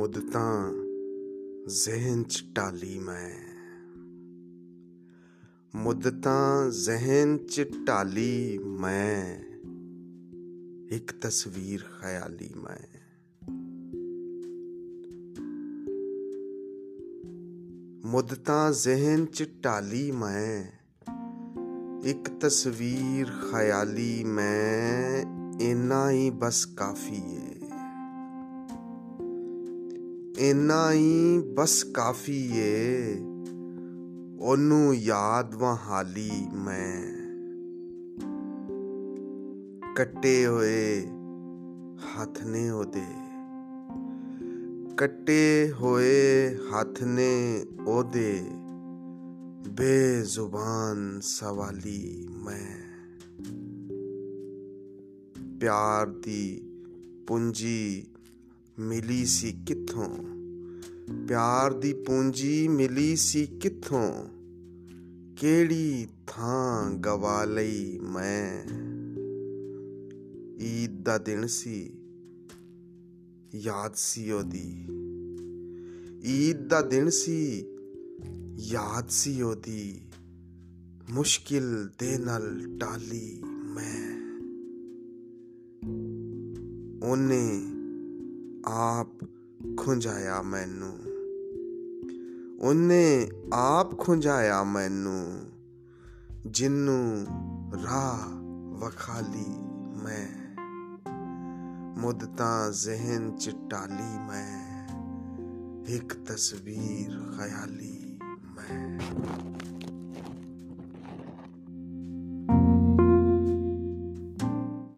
ਮੁੱਦਤਾਂ ਜ਼ਿਹਨ ਚ ਟਾਲੀ ਮੈਂ ਮੁੱਦਤਾਂ ਜ਼ਿਹਨ ਚ ਟਾਲੀ ਮੈਂ ਇੱਕ ਤਸਵੀਰ ਖਿਆਲੀ ਮੈਂ ਮੁੱਦਤਾਂ ਜ਼ਿਹਨ ਚ ਟਾਲੀ ਮੈਂ ਇੱਕ ਤਸਵੀਰ ਖਿਆਲੀ ਮੈਂ ਇੰਨਾ ਹੀ ਬਸ ਕਾਫੀ ਏ ਇੰਨਾ ਹੀ ਬਸ ਕਾਫੀ ਏ। ਉਹਨੂੰ ਯਾਦ ਵਾਂ ਹਾਲੀ ਮੈਂ। ਕੱਟੇ ਹੋਏ ਹੱਥ ਨੇ ਉਹਦੇ। ਕੱਟੇ ਹੋਏ ਹੱਥ ਨੇ ਉਹਦੇ। ਬੇਜ਼ੁਬਾਨ ਸਵਾਲੀ ਮੈਂ। ਪਿਆਰ ਦੀ ਪੂੰਜੀ ਮਿਲੀ ਸੀ ਕਿੱਥੋਂ? ਪਿਆਰ ਦੀ ਪੂੰਜੀ ਮਿਲੀ ਸੀ ਕਿੱਥੋਂ? ਕਿਹੜੀ ਥਾਂ ਗਵਾ ਲਈ ਮੈਂ? ਈਦ ਦਾ ਦਿਨ ਸੀ, ਯਾਦ ਸੀ ਉਹਦੀ। ਈਦ ਦਾ ਦਿਨ ਸੀ, ਯਾਦ ਸੀ ਉਹਦੀ। ਮੁਸ਼ਕਿਲ ਦੇ ਨਾਲ ਟਾਲੀ ਮੈਂ। ਉਹਨੇ ਆਪ ਖੁੰਝਾਇਆ ਮੈਨੂੰ। ਉਹਨੇ ਆਪ ਖੁੰਝਾਇਆ ਮੈਨੂੰ, ਜਿੰਨੂੰ ਰਾਹ ਵਖਾਲੀ ਮੈਂ। ਮੁੱਦਤਾਂ ਜ਼ਿਹਨ ਚ ਟਾਲੀ ਮੈਂ, ਇੱਕ ਤਸਵੀਰ ਖਿਆਲੀ ਮੈਂ